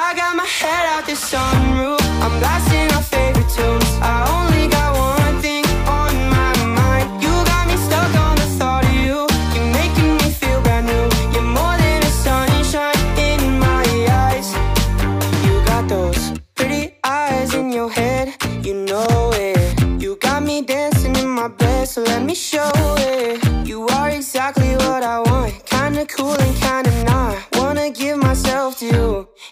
I got my head out the sunroof. I'm blasting our favorite tunes. I only got one thing on my mind. You got me stuck on the thought of you. You're making me feel brand new. You're more than a sunshine in my eyes. You got those pretty eyes in your head. You know it. You got me dancing in my bed, so let me show it. You are exactly what I want. Kinda cool and kinda not. Wanna give myself to you.